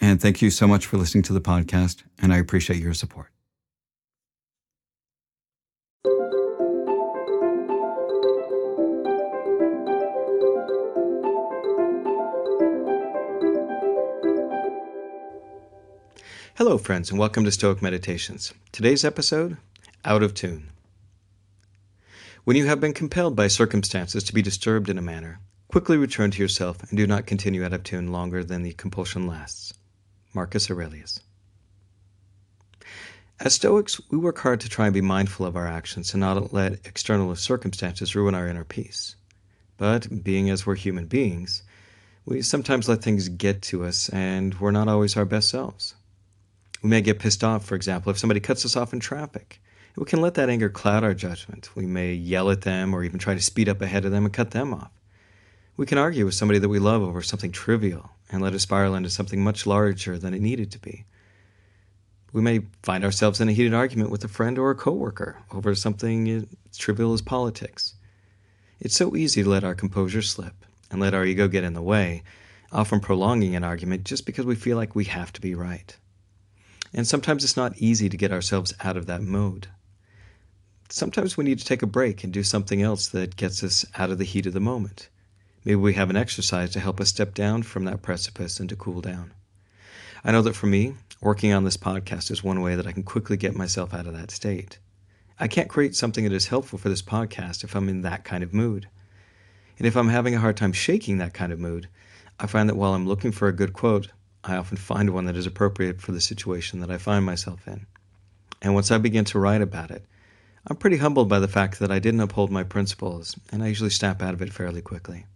and thank you so much for listening to the podcast, and I appreciate your support. Hello, friends, and welcome to Stoic Meditations. Today's episode Out of Tune. When you have been compelled by circumstances to be disturbed in a manner, quickly return to yourself and do not continue out of tune longer than the compulsion lasts. Marcus Aurelius. As Stoics, we work hard to try and be mindful of our actions and not let external circumstances ruin our inner peace. But being as we're human beings, we sometimes let things get to us and we're not always our best selves. We may get pissed off, for example, if somebody cuts us off in traffic. We can let that anger cloud our judgment. We may yell at them or even try to speed up ahead of them and cut them off. We can argue with somebody that we love over something trivial and let it spiral into something much larger than it needed to be. We may find ourselves in a heated argument with a friend or a coworker over something as trivial as politics. It's so easy to let our composure slip and let our ego get in the way, often prolonging an argument just because we feel like we have to be right. And sometimes it's not easy to get ourselves out of that mode. Sometimes we need to take a break and do something else that gets us out of the heat of the moment. Maybe we have an exercise to help us step down from that precipice and to cool down. I know that for me, working on this podcast is one way that I can quickly get myself out of that state. I can't create something that is helpful for this podcast if I'm in that kind of mood. And if I'm having a hard time shaking that kind of mood, I find that while I'm looking for a good quote, I often find one that is appropriate for the situation that I find myself in. And once I begin to write about it, I'm pretty humbled by the fact that I didn't uphold my principles, and I usually snap out of it fairly quickly.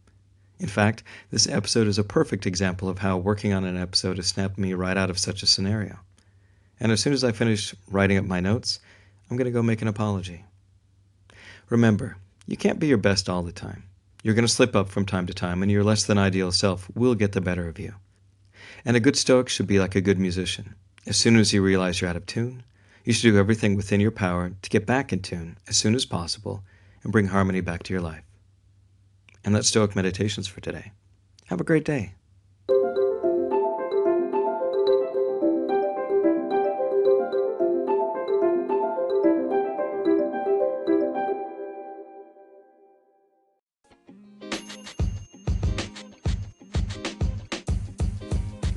In fact, this episode is a perfect example of how working on an episode has snapped me right out of such a scenario. And as soon as I finish writing up my notes, I'm going to go make an apology. Remember, you can't be your best all the time. You're going to slip up from time to time, and your less than ideal self will get the better of you. And a good Stoic should be like a good musician. As soon as you realize you're out of tune, you should do everything within your power to get back in tune as soon as possible and bring harmony back to your life. And that's Stoic Meditations for today. Have a great day.